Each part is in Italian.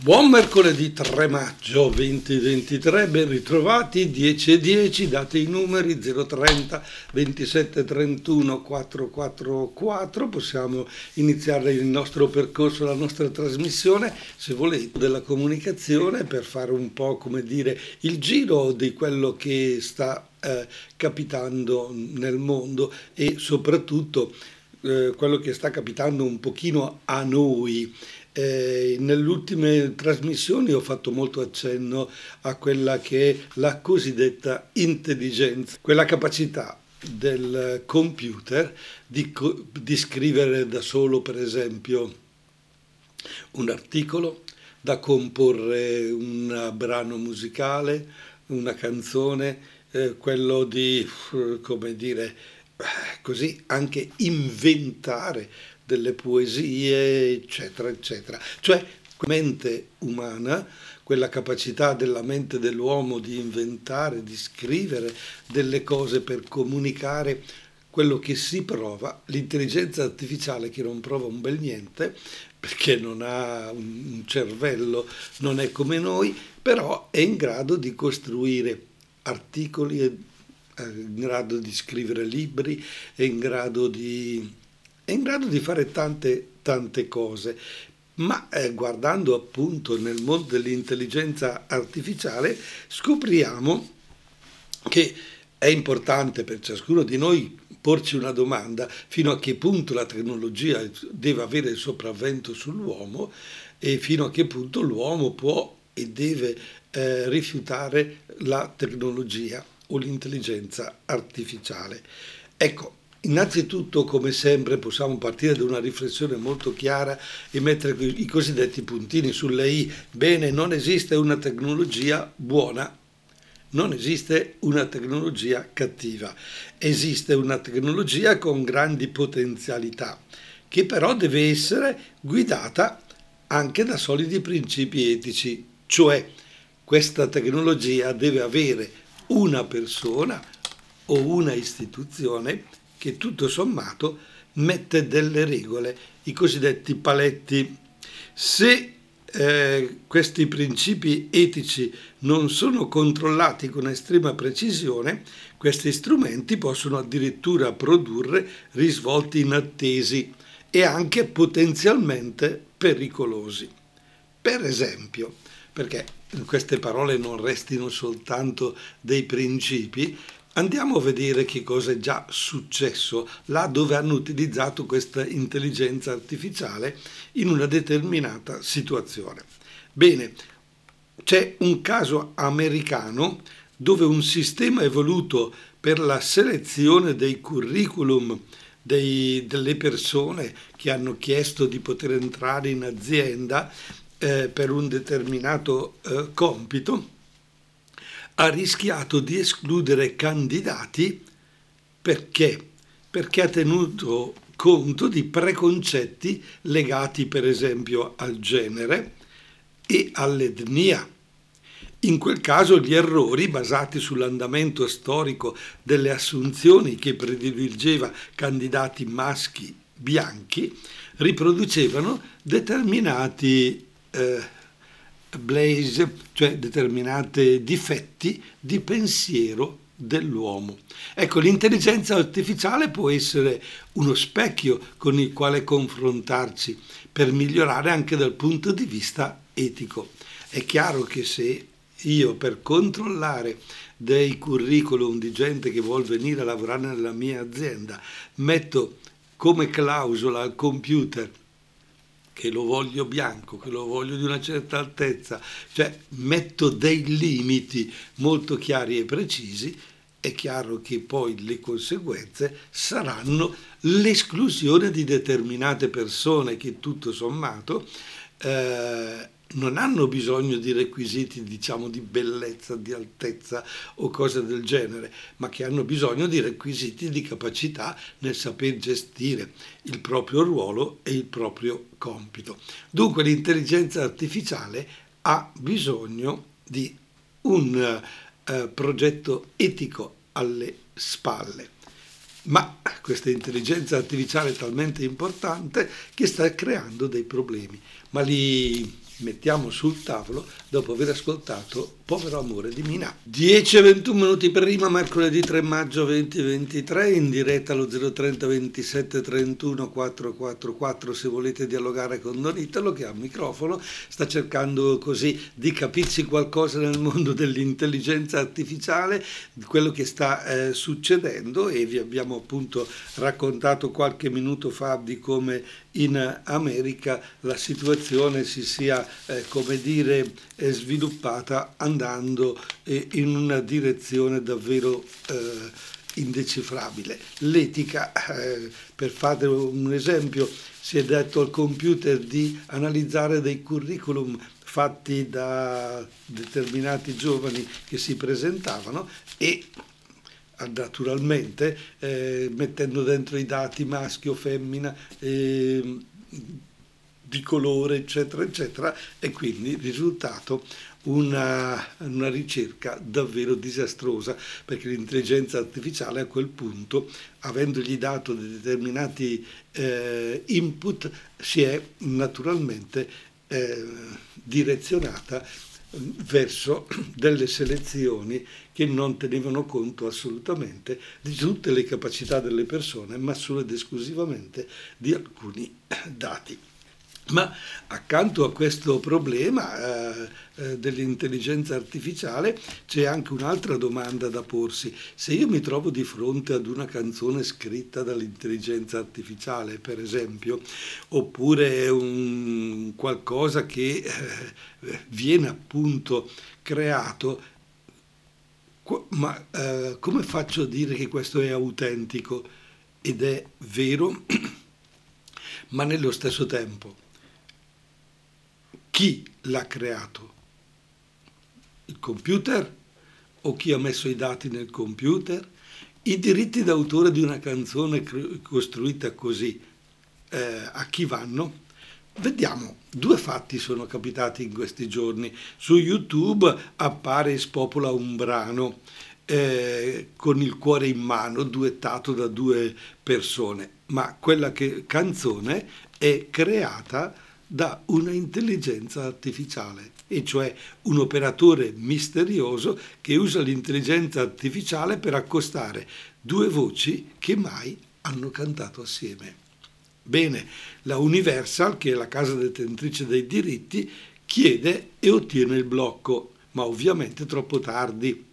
Buon mercoledì 3 maggio 2023, ben ritrovati 10 e 10, date i numeri 030 27 31 444, possiamo iniziare il nostro percorso, la nostra trasmissione, se volete, della comunicazione per fare un po' come dire il giro di quello che sta eh, capitando nel mondo e soprattutto eh, quello che sta capitando un pochino a noi. Eh, nelle ultime trasmissioni ho fatto molto accenno a quella che è la cosiddetta intelligenza, quella capacità del computer di, di scrivere da solo, per esempio, un articolo, da comporre un brano musicale, una canzone, eh, quello di, come dire, così anche inventare delle poesie, eccetera, eccetera. Cioè, mente umana, quella capacità della mente dell'uomo di inventare, di scrivere delle cose per comunicare quello che si prova, l'intelligenza artificiale che non prova un bel niente, perché non ha un cervello, non è come noi, però è in grado di costruire articoli, è in grado di scrivere libri, è in grado di è in grado di fare tante, tante cose, ma eh, guardando appunto nel mondo dell'intelligenza artificiale scopriamo che è importante per ciascuno di noi porci una domanda fino a che punto la tecnologia deve avere il sopravvento sull'uomo e fino a che punto l'uomo può e deve eh, rifiutare la tecnologia o l'intelligenza artificiale. Ecco, Innanzitutto, come sempre, possiamo partire da una riflessione molto chiara e mettere i cosiddetti puntini sulle i. Bene, non esiste una tecnologia buona, non esiste una tecnologia cattiva, esiste una tecnologia con grandi potenzialità, che però deve essere guidata anche da solidi principi etici, cioè questa tecnologia deve avere una persona o una istituzione che tutto sommato mette delle regole, i cosiddetti paletti. Se eh, questi principi etici non sono controllati con estrema precisione, questi strumenti possono addirittura produrre risvolti inattesi e anche potenzialmente pericolosi. Per esempio, perché queste parole non restino soltanto dei principi, Andiamo a vedere che cosa è già successo là dove hanno utilizzato questa intelligenza artificiale in una determinata situazione. Bene, c'è un caso americano dove un sistema evoluto per la selezione dei curriculum dei, delle persone che hanno chiesto di poter entrare in azienda eh, per un determinato eh, compito, ha rischiato di escludere candidati perché? Perché ha tenuto conto di preconcetti legati per esempio al genere e all'etnia. In quel caso gli errori basati sull'andamento storico delle assunzioni che prediligeva candidati maschi bianchi riproducevano determinati eh, blaze, cioè determinati difetti di pensiero dell'uomo. Ecco, l'intelligenza artificiale può essere uno specchio con il quale confrontarci per migliorare anche dal punto di vista etico. È chiaro che se io per controllare dei curriculum di gente che vuole venire a lavorare nella mia azienda metto come clausola al computer che lo voglio bianco, che lo voglio di una certa altezza, cioè metto dei limiti molto chiari e precisi, è chiaro che poi le conseguenze saranno l'esclusione di determinate persone che tutto sommato eh, non hanno bisogno di requisiti, diciamo, di bellezza, di altezza o cose del genere, ma che hanno bisogno di requisiti di capacità nel saper gestire il proprio ruolo e il proprio compito. Dunque l'intelligenza artificiale ha bisogno di un eh, progetto etico alle spalle. Ma questa intelligenza artificiale è talmente importante che sta creando dei problemi. Ma li mettiamo sul tavolo dopo aver ascoltato Povero amore di Mina. 10 e 21 minuti prima, mercoledì 3 maggio 2023, in diretta allo 030 27 31 444 se volete dialogare con Don Italo che ha un microfono, sta cercando così di capirci qualcosa nel mondo dell'intelligenza artificiale, di quello che sta eh, succedendo. E vi abbiamo appunto raccontato qualche minuto fa di come in America la situazione si sia, eh, come dire, eh, sviluppata andando eh, in una direzione davvero eh, indecifrabile. L'etica, eh, per fare un esempio, si è detto al computer di analizzare dei curriculum fatti da determinati giovani che si presentavano e naturalmente eh, mettendo dentro i dati maschio, femmina, eh, di colore, eccetera, eccetera, e quindi il risultato una, una, ricerca davvero disastrosa perché l'intelligenza artificiale a quel punto, avendogli dato determinati eh, input, si è naturalmente eh, direzionata verso delle selezioni che non tenevano conto assolutamente di tutte le capacità delle persone, ma solo ed esclusivamente di alcuni dati. Ma accanto a questo problema eh, eh, dell'intelligenza artificiale c'è anche un'altra domanda da porsi. Se io mi trovo di fronte ad una canzone scritta dall'intelligenza artificiale, per esempio, oppure un qualcosa che eh, viene appunto creato, ma eh, come faccio a dire che questo è autentico ed è vero, ma nello stesso tempo? Chi l'ha creato? Il computer o chi ha messo i dati nel computer? I diritti d'autore di una canzone costruita così, eh, a chi vanno? Vediamo, due fatti sono capitati in questi giorni. Su YouTube appare e spopola un brano eh, con il cuore in mano, duettato da due persone, ma quella che, canzone è creata da una intelligenza artificiale, e cioè un operatore misterioso che usa l'intelligenza artificiale per accostare due voci che mai hanno cantato assieme. Bene, la Universal, che è la casa detentrice dei diritti, chiede e ottiene il blocco, ma ovviamente troppo tardi.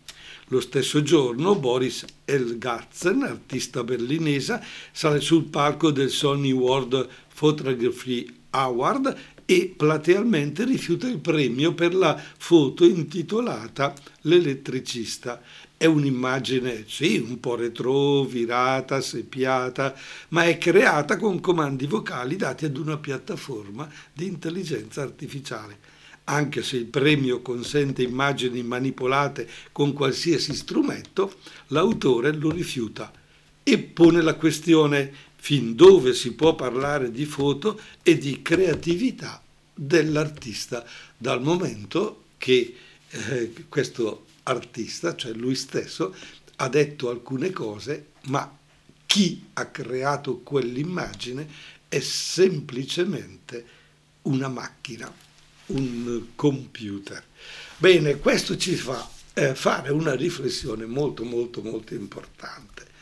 Lo stesso giorno Boris Elgatzen, artista berlinese, sale sul palco del Sony World Photography Award e platealmente rifiuta il premio per la foto intitolata L'elettricista. È un'immagine, sì, un po' retro, virata, seppiata, ma è creata con comandi vocali dati ad una piattaforma di intelligenza artificiale. Anche se il premio consente immagini manipolate con qualsiasi strumento, l'autore lo rifiuta e pone la questione fin dove si può parlare di foto e di creatività dell'artista, dal momento che eh, questo artista, cioè lui stesso, ha detto alcune cose, ma chi ha creato quell'immagine è semplicemente una macchina, un computer. Bene, questo ci fa eh, fare una riflessione molto molto molto importante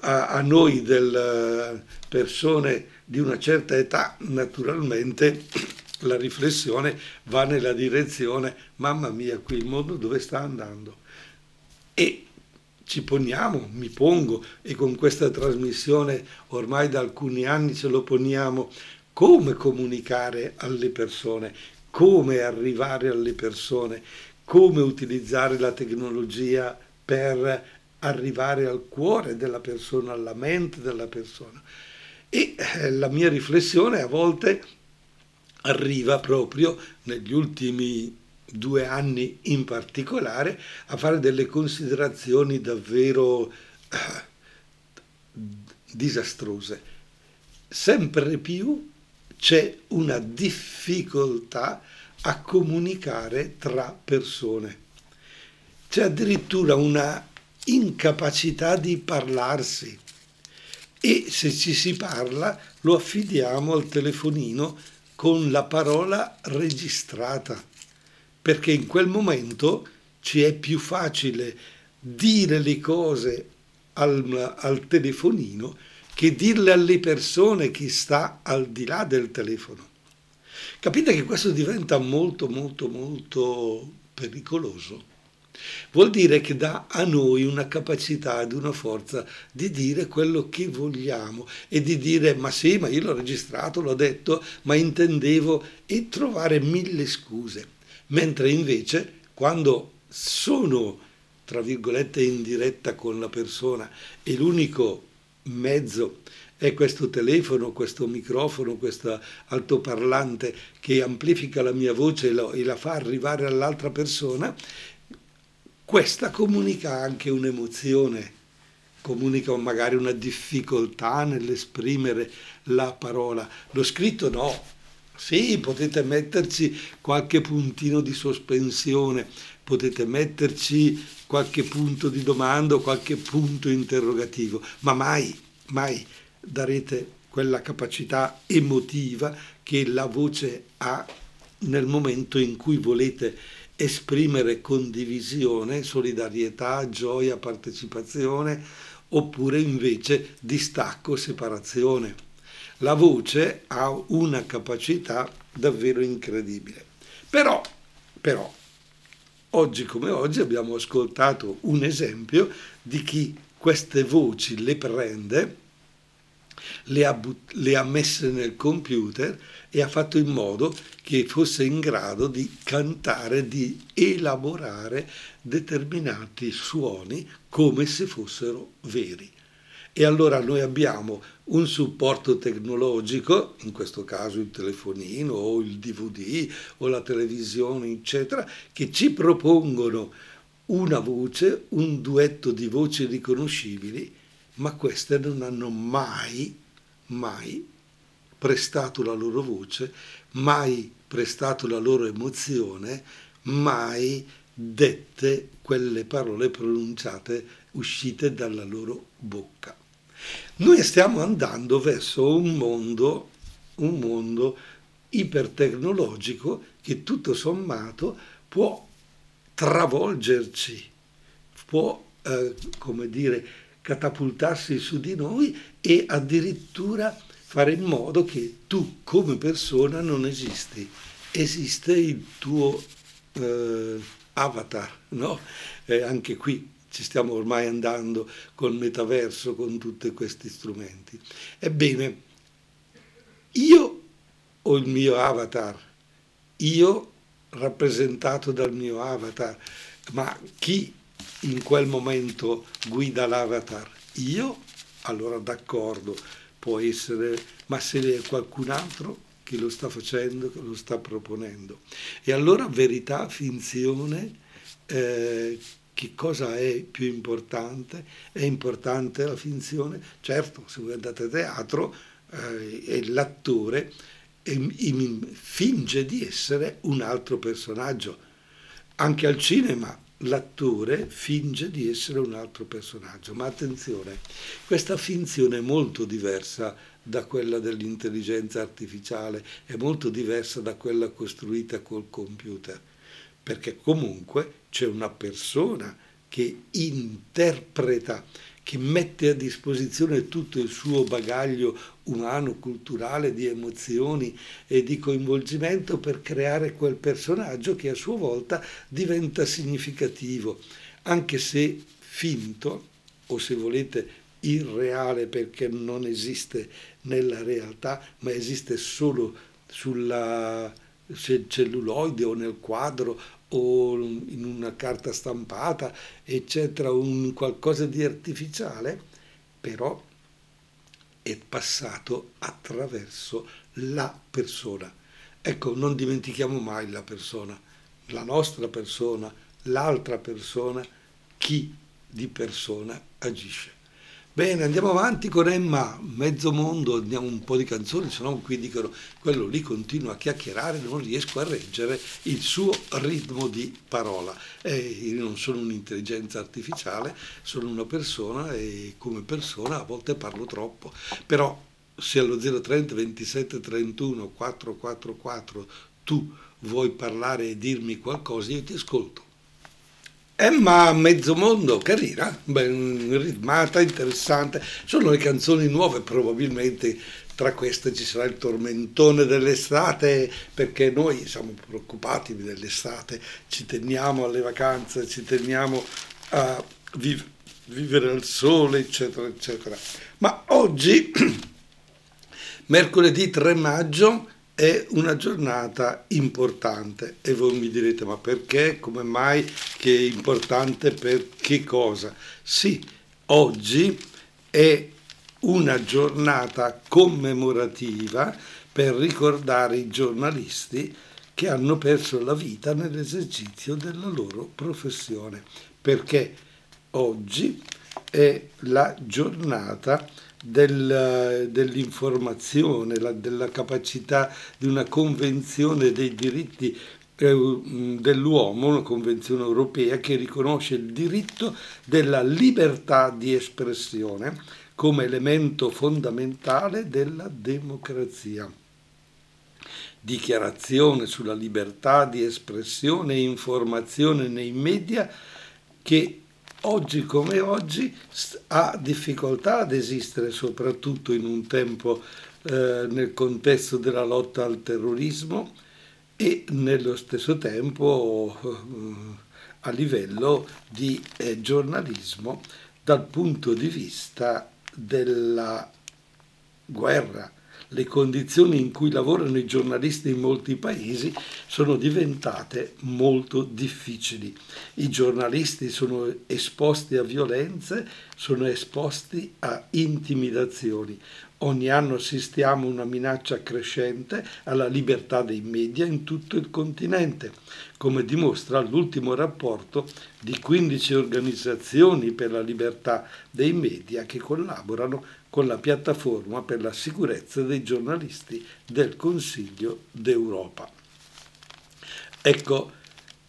a, a noi del, persone di una certa età, naturalmente la riflessione va nella direzione, mamma mia, qui il mondo dove sta andando? E ci poniamo, mi pongo, e con questa trasmissione ormai da alcuni anni ce lo poniamo, come comunicare alle persone, come arrivare alle persone, come utilizzare la tecnologia per arrivare al cuore della persona, alla mente della persona. E eh, la mia riflessione a volte arriva proprio negli ultimi due anni in particolare a fare delle considerazioni davvero eh, disastrose. Sempre più c'è una difficoltà a comunicare tra persone. C'è addirittura una incapacità di parlarsi e se ci si parla lo affidiamo al telefonino con la parola registrata, perché in quel momento ci è più facile dire le cose al, al telefonino che dirle alle persone che sta al di là del telefono. Capite che questo diventa molto molto molto pericoloso. Vuol dire che dà a noi una capacità ed una forza di dire quello che vogliamo e di dire ma sì, ma io l'ho registrato, l'ho detto, ma intendevo e trovare mille scuse. Mentre invece quando sono tra virgolette in diretta con la persona e l'unico mezzo è questo telefono, questo microfono, questo altoparlante che amplifica la mia voce e la fa arrivare all'altra persona, questa comunica anche un'emozione, comunica magari una difficoltà nell'esprimere la parola. Lo scritto no, sì, potete metterci qualche puntino di sospensione, potete metterci qualche punto di domanda qualche punto interrogativo, ma mai, mai darete quella capacità emotiva che la voce ha nel momento in cui volete esprimere condivisione, solidarietà, gioia, partecipazione, oppure invece distacco, separazione. La voce ha una capacità davvero incredibile. Però, però, oggi come oggi abbiamo ascoltato un esempio di chi queste voci le prende, le ha, but- le ha messe nel computer e ha fatto in modo che fosse in grado di cantare, di elaborare determinati suoni come se fossero veri. E allora noi abbiamo un supporto tecnologico, in questo caso il telefonino o il DVD o la televisione, eccetera, che ci propongono una voce, un duetto di voci riconoscibili, ma queste non hanno mai, mai prestato la loro voce, mai prestato la loro emozione, mai dette quelle parole pronunciate uscite dalla loro bocca. Noi stiamo andando verso un mondo, un mondo ipertecnologico che tutto sommato può travolgerci, può, eh, come dire, catapultarsi su di noi e addirittura fare in modo che tu come persona non esisti, esiste il tuo eh, avatar, no? Eh, anche qui ci stiamo ormai andando col metaverso, con tutti questi strumenti. Ebbene, io ho il mio avatar, io rappresentato dal mio avatar, ma chi in quel momento guida l'avatar? Io? Allora d'accordo, può essere, ma se è qualcun altro che lo sta facendo, che lo sta proponendo. E allora verità, finzione, eh, che cosa è più importante? È importante la finzione? Certo, se voi andate a teatro eh, e l'attore finge di essere un altro personaggio. Anche al cinema l'attore finge di essere un altro personaggio, ma attenzione, questa finzione è molto diversa da quella dell'intelligenza artificiale, è molto diversa da quella costruita col computer, perché comunque c'è una persona che interpreta che mette a disposizione tutto il suo bagaglio umano, culturale, di emozioni e di coinvolgimento per creare quel personaggio che a sua volta diventa significativo, anche se finto o se volete irreale perché non esiste nella realtà, ma esiste solo sulla celluloide o nel quadro o in una carta stampata, eccetera, un qualcosa di artificiale, però è passato attraverso la persona. Ecco, non dimentichiamo mai la persona, la nostra persona, l'altra persona, chi di persona agisce. Bene, andiamo avanti con Emma, mezzo mondo, andiamo un po' di canzoni, se no qui dicono quello lì continua a chiacchierare, non riesco a reggere il suo ritmo di parola. Eh, io non sono un'intelligenza artificiale, sono una persona e come persona a volte parlo troppo, però se allo 030 27 31 444 tu vuoi parlare e dirmi qualcosa, io ti ascolto. Emma Mezzo Mondo, carina, ben ritmata, interessante. Sono le canzoni nuove, probabilmente tra queste ci sarà il tormentone dell'estate, perché noi siamo preoccupati dell'estate, ci teniamo alle vacanze, ci teniamo a viv- vivere al sole, eccetera, eccetera. Ma oggi, mercoledì 3 maggio, è una giornata importante. E voi mi direte ma perché, come mai, che è importante per che cosa? Sì, oggi è una giornata commemorativa per ricordare i giornalisti che hanno perso la vita nell'esercizio della loro professione, perché oggi è la giornata del, dell'informazione, la, della capacità di una convenzione dei diritti eh, dell'uomo, una convenzione europea che riconosce il diritto della libertà di espressione come elemento fondamentale della democrazia. Dichiarazione sulla libertà di espressione e informazione nei media che oggi come oggi ha difficoltà ad esistere, soprattutto in un tempo eh, nel contesto della lotta al terrorismo e nello stesso tempo eh, a livello di eh, giornalismo dal punto di vista della guerra le condizioni in cui lavorano i giornalisti in molti paesi sono diventate molto difficili. I giornalisti sono esposti a violenze, sono esposti a intimidazioni. Ogni anno assistiamo a una minaccia crescente alla libertà dei media in tutto il continente, come dimostra l'ultimo rapporto di 15 organizzazioni per la libertà dei media che collaborano con la piattaforma per la sicurezza dei giornalisti del Consiglio d'Europa. Ecco,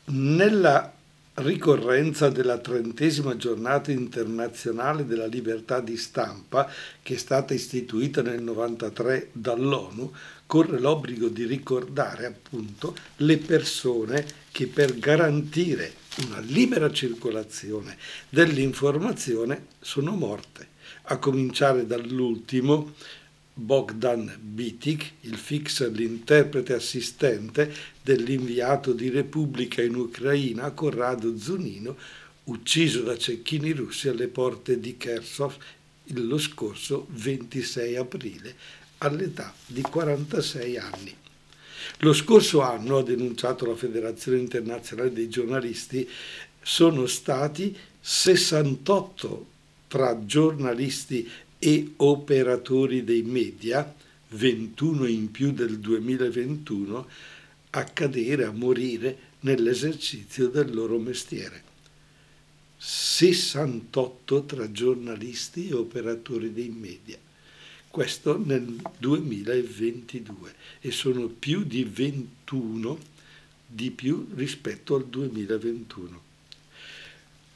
nella ricorrenza della trentesima giornata internazionale della libertà di stampa, che è stata istituita nel 1993 dall'ONU, corre l'obbligo di ricordare appunto le persone che per garantire una libera circolazione dell'informazione sono morte a cominciare dall'ultimo, Bogdan Bitik, il fixer, l'interprete assistente dell'inviato di Repubblica in Ucraina, Corrado Zunino, ucciso da cecchini russi alle porte di Kherson lo scorso 26 aprile all'età di 46 anni. Lo scorso anno, ha denunciato la Federazione Internazionale dei Giornalisti, sono stati 68 tra giornalisti e operatori dei media, 21 in più del 2021, a cadere, a morire nell'esercizio del loro mestiere. 68 tra giornalisti e operatori dei media. Questo nel 2022 e sono più di 21 di più rispetto al 2021.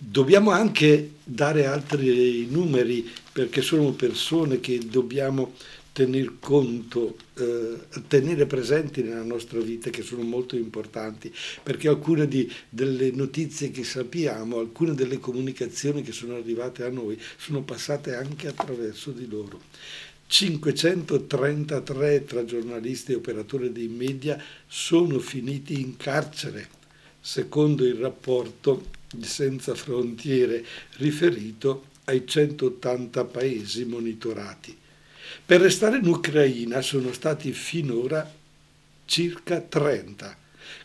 Dobbiamo anche dare altri numeri perché sono persone che dobbiamo tenere conto, eh, tenere presenti nella nostra vita che sono molto importanti, perché alcune di, delle notizie che sappiamo, alcune delle comunicazioni che sono arrivate a noi sono passate anche attraverso di loro. 533 tra giornalisti e operatori dei media sono finiti in carcere, secondo il rapporto senza frontiere riferito ai 180 paesi monitorati. Per restare in Ucraina sono stati finora circa 30.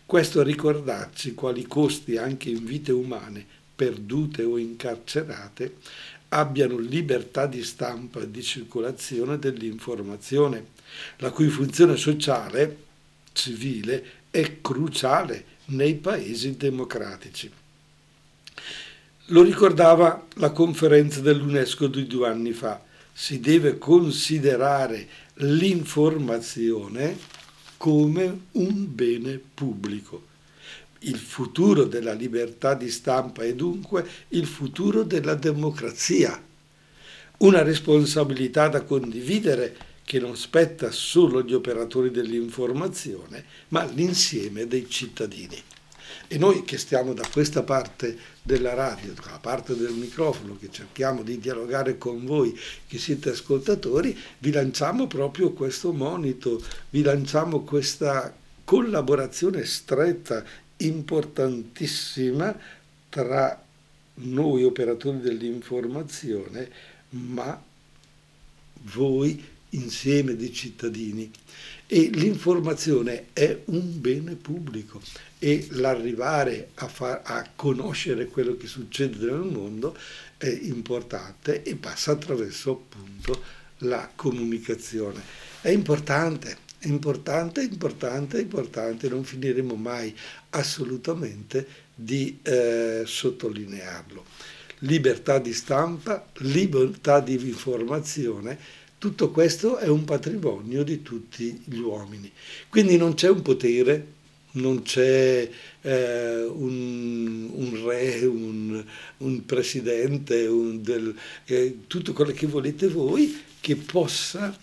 Questo a ricordarci quali costi anche in vite umane perdute o incarcerate abbiano libertà di stampa e di circolazione dell'informazione, la cui funzione sociale, civile, è cruciale nei paesi democratici. Lo ricordava la conferenza dell'UNESCO di due anni fa. Si deve considerare l'informazione come un bene pubblico. Il futuro della libertà di stampa è dunque il futuro della democrazia. Una responsabilità da condividere che non spetta solo agli operatori dell'informazione, ma all'insieme dei cittadini. E noi che stiamo da questa parte della radio, dalla parte del microfono, che cerchiamo di dialogare con voi che siete ascoltatori, vi lanciamo proprio questo monito, vi lanciamo questa collaborazione stretta, importantissima tra noi operatori dell'informazione, ma voi insieme di cittadini. E l'informazione è un bene pubblico e l'arrivare a, far, a conoscere quello che succede nel mondo è importante e passa attraverso appunto la comunicazione. È importante, è importante, importante, importante, non finiremo mai assolutamente di eh, sottolinearlo. Libertà di stampa, libertà di informazione, tutto questo è un patrimonio di tutti gli uomini. Quindi non c'è un potere non c'è eh, un, un, re, un, un presidente, un del, eh, tutto quello che volete voi che possa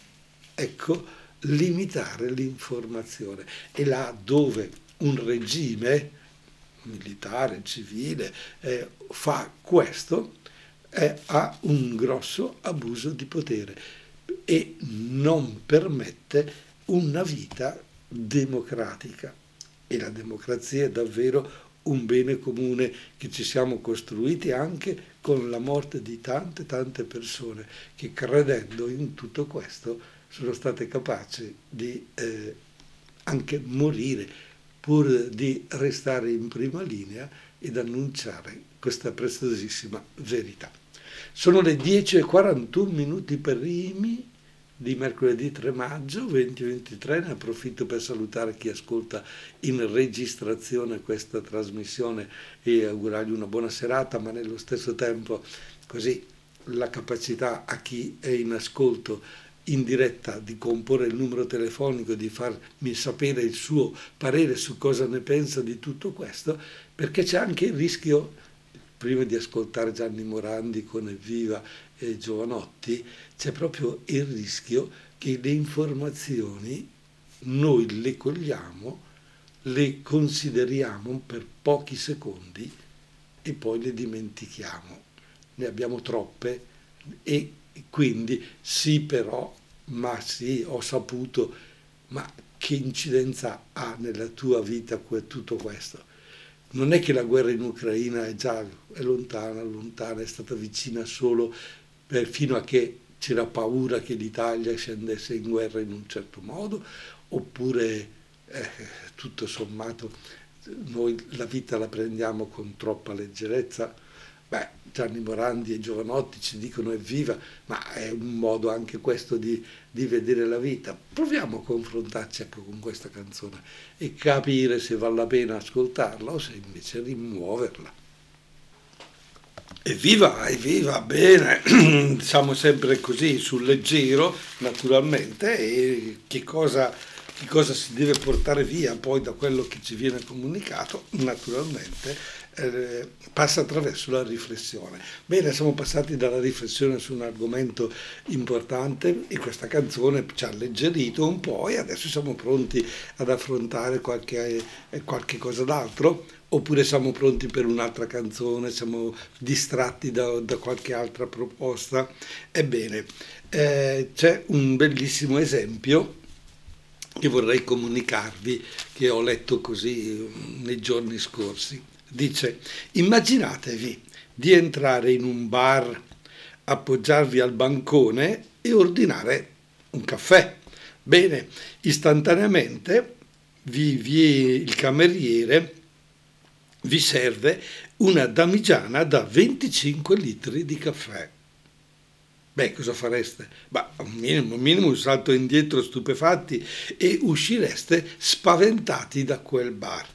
ecco, limitare l'informazione. E là dove un regime militare, civile, eh, fa questo, ha un grosso abuso di potere e non permette una vita democratica e la democrazia è davvero un bene comune che ci siamo costruiti anche con la morte di tante tante persone che credendo in tutto questo sono state capaci di eh, anche morire pur di restare in prima linea ed annunciare questa preziosissima verità. Sono le 10.41 minuti primi di mercoledì 3 maggio 2023. Ne approfitto per salutare chi ascolta in registrazione questa trasmissione e augurargli una buona serata, ma nello stesso tempo così la capacità a chi è in ascolto in diretta di comporre il numero telefonico, di farmi sapere il suo parere su cosa ne pensa di tutto questo, perché c'è anche il rischio prima di ascoltare Gianni Morandi con Evviva e Giovanotti, c'è proprio il rischio che le informazioni noi le cogliamo, le consideriamo per pochi secondi e poi le dimentichiamo. Ne abbiamo troppe e quindi sì però, ma sì, ho saputo, ma che incidenza ha nella tua vita tutto questo? Non è che la guerra in Ucraina è già è lontana, lontana, è stata vicina solo per, fino a che c'era paura che l'Italia scendesse in guerra in un certo modo, oppure eh, tutto sommato noi la vita la prendiamo con troppa leggerezza Beh, Gianni Morandi e Giovanotti ci dicono evviva, ma è un modo anche questo di, di vedere la vita. Proviamo a confrontarci anche con questa canzone e capire se vale la pena ascoltarla o se invece rimuoverla. Evviva, evviva, bene, siamo sempre così sul leggero naturalmente e che cosa, che cosa si deve portare via poi da quello che ci viene comunicato naturalmente eh, passa attraverso la riflessione. Bene, siamo passati dalla riflessione su un argomento importante e questa canzone ci ha alleggerito un po' e adesso siamo pronti ad affrontare qualche, eh, qualche cosa d'altro oppure siamo pronti per un'altra canzone, siamo distratti da, da qualche altra proposta. Ebbene, eh, c'è un bellissimo esempio che vorrei comunicarvi, che ho letto così nei giorni scorsi dice immaginatevi di entrare in un bar, appoggiarvi al bancone e ordinare un caffè. Bene, istantaneamente vi, vi, il cameriere vi serve una damigiana da 25 litri di caffè. Beh, cosa fareste? Bah, un minimo, minimo un salto indietro stupefatti e uscireste spaventati da quel bar.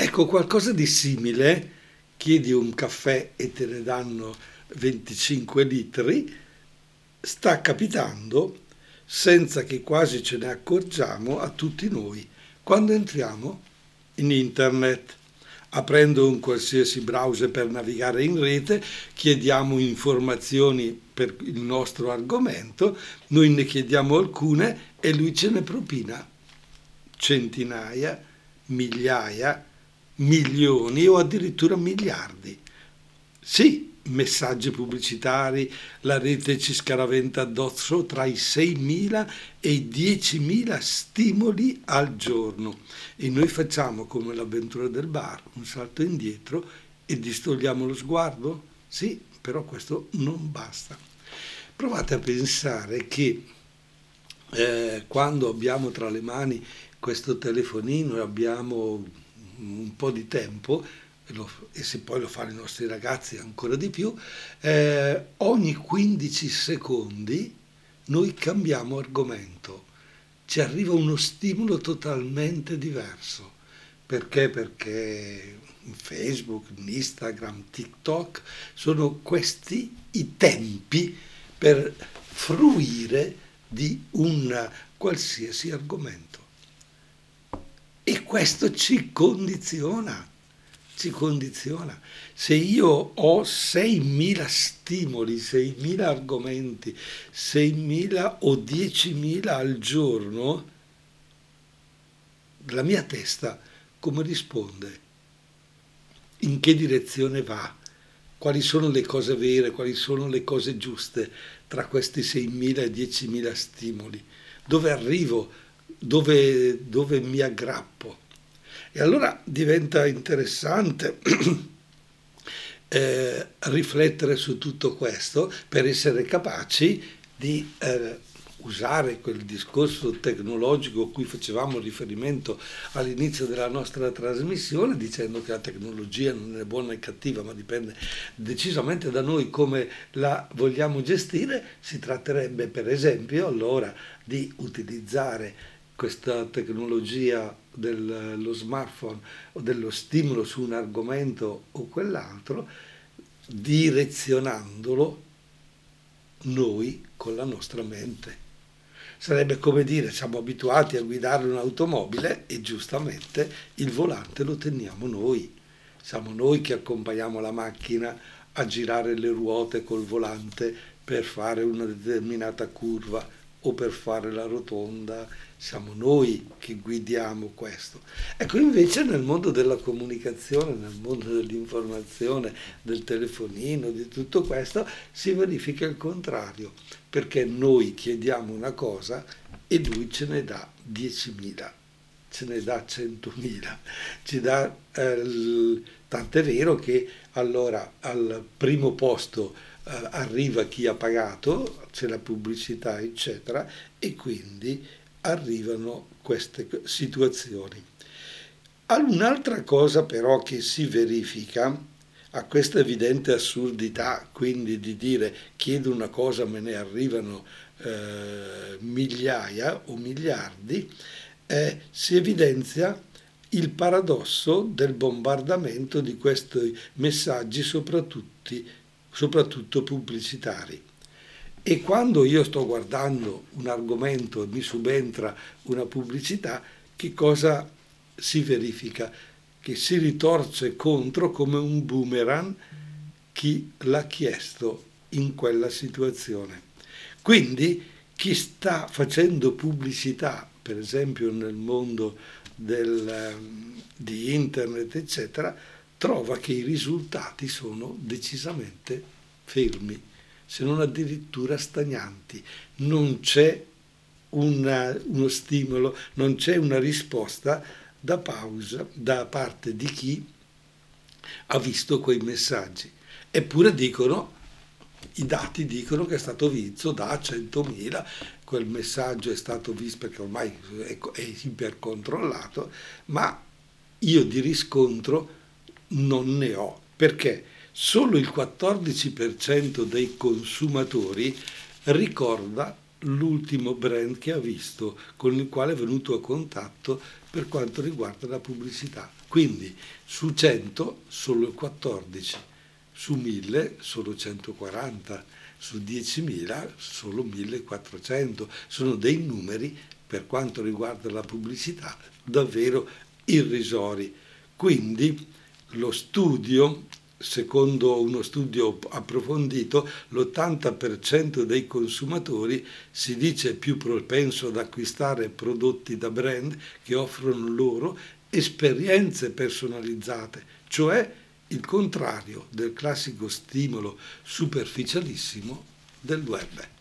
Ecco, qualcosa di simile, chiedi un caffè e te ne danno 25 litri, sta capitando senza che quasi ce ne accorgiamo a tutti noi quando entriamo in internet. aprendo un qualsiasi browser per navigare in rete, chiediamo informazioni per il nostro argomento, noi ne chiediamo alcune e lui ce ne propina centinaia, migliaia, milioni o addirittura miliardi. Sì, messaggi pubblicitari, la rete ci scaraventa addosso tra i 6.000 e i 10.000 stimoli al giorno e noi facciamo come l'avventura del bar, un salto indietro e distogliamo lo sguardo? Sì, però questo non basta. Provate a pensare che eh, quando abbiamo tra le mani questo telefonino e abbiamo un po' di tempo, e, lo, e, se poi lo fanno i nostri ragazzi ancora di più, eh, ogni 15 secondi noi cambiamo argomento, ci arriva uno stimolo totalmente diverso. Perché? Perché in Facebook, in Instagram, TikTok sono questi i tempi per fruire di un qualsiasi argomento. E questo ci condiziona ci condiziona. Se io ho 6.000 stimoli, 6.000 argomenti, 6.000 o 10.000 al giorno, la mia testa come risponde? In che direzione va? Quali sono le cose vere, quali sono le cose giuste tra questi 6.000 e 10.000 stimoli? Dove arrivo? Dove, dove mi aggrappo? E allora diventa interessante eh, riflettere su tutto questo per essere capaci di eh, usare quel discorso tecnologico a cui facevamo riferimento all'inizio della nostra trasmissione, dicendo che la tecnologia non è buona e cattiva, ma dipende decisamente da noi come la vogliamo gestire, si tratterebbe per esempio allora di utilizzare questa tecnologia dello smartphone o dello stimolo su un argomento o quell'altro, direzionandolo noi con la nostra mente. Sarebbe come dire, siamo abituati a guidare un'automobile e giustamente il volante lo teniamo noi. Siamo noi che accompagniamo la macchina a girare le ruote col volante per fare una determinata curva o per fare la rotonda siamo noi che guidiamo questo. Ecco, invece nel mondo della comunicazione, nel mondo dell'informazione, del telefonino, di tutto questo, si verifica il contrario, perché noi chiediamo una cosa e lui ce ne dà 10.000, ce ne dà 100.000, ci dà, eh, tant'è vero che allora al primo posto arriva chi ha pagato, c'è la pubblicità, eccetera, e quindi arrivano queste situazioni. Un'altra cosa però che si verifica a questa evidente assurdità, quindi di dire chiedo una cosa me ne arrivano eh, migliaia o miliardi, eh, si evidenzia il paradosso del bombardamento di questi messaggi soprattutto, soprattutto pubblicitari. E quando io sto guardando un argomento e mi subentra una pubblicità, che cosa si verifica? Che si ritorce contro come un boomerang chi l'ha chiesto in quella situazione. Quindi chi sta facendo pubblicità, per esempio nel mondo del, di internet, eccetera, trova che i risultati sono decisamente fermi se non addirittura stagnanti. Non c'è una, uno stimolo, non c'è una risposta da pausa da parte di chi ha visto quei messaggi. Eppure dicono, i dati dicono che è stato visto da 100.000, quel messaggio è stato visto perché ormai è, è ipercontrollato, ma io di riscontro non ne ho. Perché? solo il 14% dei consumatori ricorda l'ultimo brand che ha visto, con il quale è venuto a contatto per quanto riguarda la pubblicità. Quindi su 100 solo il 14, su 1000 solo 140, su 10.000 solo 1400. Sono dei numeri per quanto riguarda la pubblicità davvero irrisori. Quindi lo studio secondo uno studio approfondito, l'80% dei consumatori si dice più propenso ad acquistare prodotti da brand che offrono loro esperienze personalizzate, cioè il contrario del classico stimolo superficialissimo del web.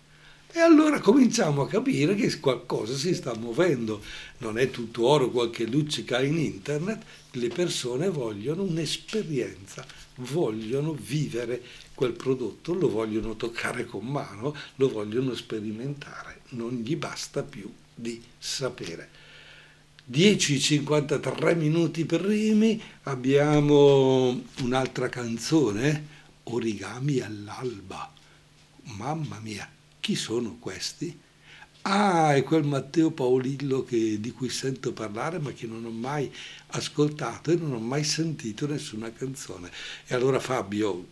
E allora cominciamo a capire che qualcosa si sta muovendo. Non è tutto oro quel che luccica in internet, le persone vogliono un'esperienza, vogliono vivere quel prodotto, lo vogliono toccare con mano, lo vogliono sperimentare, non gli basta più di sapere. 10-53 minuti primi abbiamo un'altra canzone, Origami all'alba. Mamma mia, chi sono questi? Ah, è quel Matteo Paolillo che, di cui sento parlare ma che non ho mai ascoltato e non ho mai sentito nessuna canzone. E allora Fabio,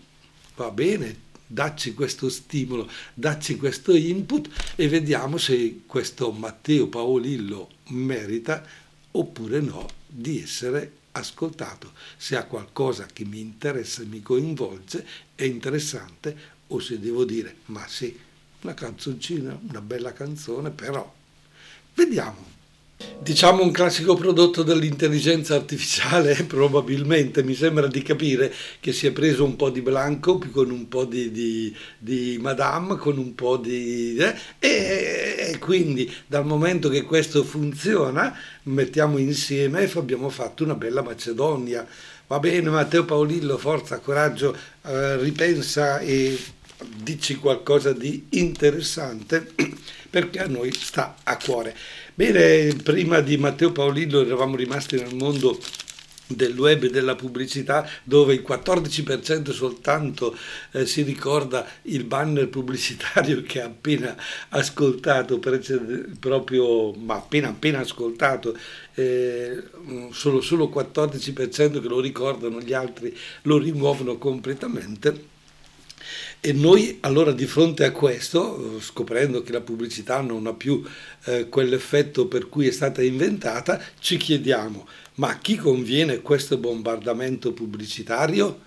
va bene, dacci questo stimolo, dacci questo input e vediamo se questo Matteo Paolillo merita oppure no di essere ascoltato. Se ha qualcosa che mi interessa mi coinvolge, è interessante o se devo dire ma sì una canzoncina, una bella canzone, però vediamo. Diciamo un classico prodotto dell'intelligenza artificiale, probabilmente mi sembra di capire che si è preso un po' di Blanco con un po' di, di, di Madame, con un po' di... Eh, e, e, quindi dal momento che questo funziona mettiamo insieme e abbiamo fatto una bella Macedonia. Va bene Matteo Paolillo, forza, coraggio, eh, ripensa e dici qualcosa di interessante perché a noi sta a cuore. Bene, prima di Matteo Paolillo eravamo rimasti nel mondo del web e della pubblicità dove il 14% soltanto eh, si ricorda il banner pubblicitario che ha appena ascoltato proprio ma appena appena ascoltato eh, solo, solo 14% che lo ricordano gli altri lo rimuovono completamente e noi allora di fronte a questo, scoprendo che la pubblicità non ha più eh, quell'effetto per cui è stata inventata, ci chiediamo, ma a chi conviene questo bombardamento pubblicitario?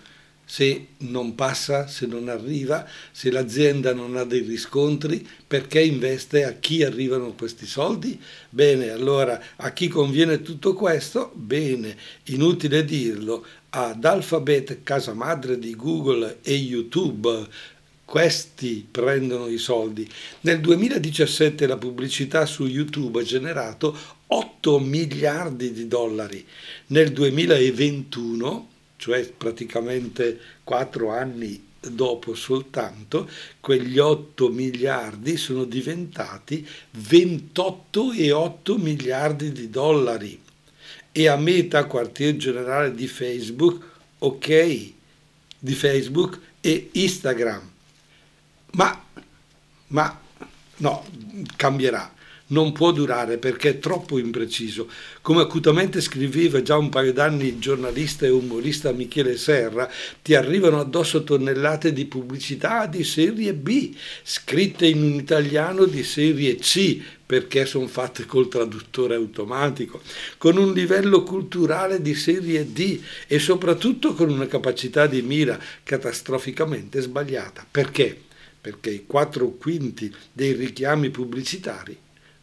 Se non passa, se non arriva, se l'azienda non ha dei riscontri, perché investe a chi arrivano questi soldi? Bene, allora a chi conviene tutto questo? Bene, inutile dirlo, ad Alphabet, casa madre di Google e YouTube. Questi prendono i soldi. Nel 2017 la pubblicità su YouTube ha generato 8 miliardi di dollari. Nel 2021, cioè praticamente 4 anni dopo soltanto, quegli 8 miliardi sono diventati 28,8 miliardi di dollari e a Meta, quartier generale di Facebook, ok, di Facebook e Instagram. Ma, ma no, cambierà non può durare perché è troppo impreciso. Come acutamente scriveva già un paio d'anni il giornalista e umorista Michele Serra, ti arrivano addosso tonnellate di pubblicità di serie B, scritte in un italiano di serie C, perché sono fatte col traduttore automatico, con un livello culturale di serie D e soprattutto con una capacità di mira catastroficamente sbagliata. Perché? Perché i quattro quinti dei richiami pubblicitari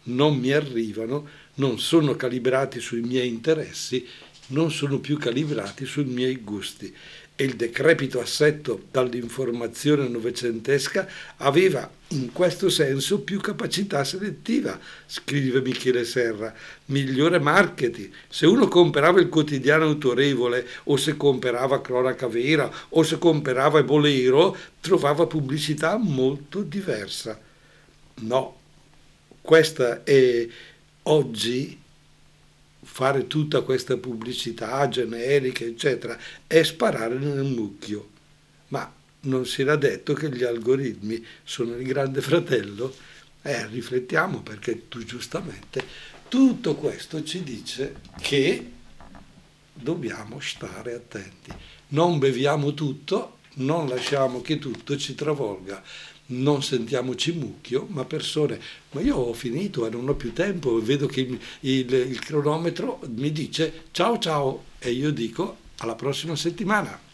non mi arrivano, non sono calibrati sui miei interessi, non sono più calibrati sui miei gusti. E il decrepito assetto dall'informazione novecentesca aveva in questo senso più capacità selettiva, scrive Michele Serra, migliore marketing. Se uno comprava il quotidiano autorevole o se comprava cronaca vera o se comprava Bolero, trovava pubblicità molto diversa. No, questa è oggi fare tutta questa pubblicità generica, eccetera, è sparare nel mucchio. Ma non si era detto che gli algoritmi sono il grande fratello? Eh, riflettiamo perché tu giustamente tutto questo ci dice che dobbiamo stare attenti. Non beviamo tutto, non lasciamo che tutto ci travolga non sentiamoci mucchio, ma persone, ma io ho finito e non ho più tempo, vedo che il, il cronometro mi dice ciao ciao e io dico Alla prossima settimana.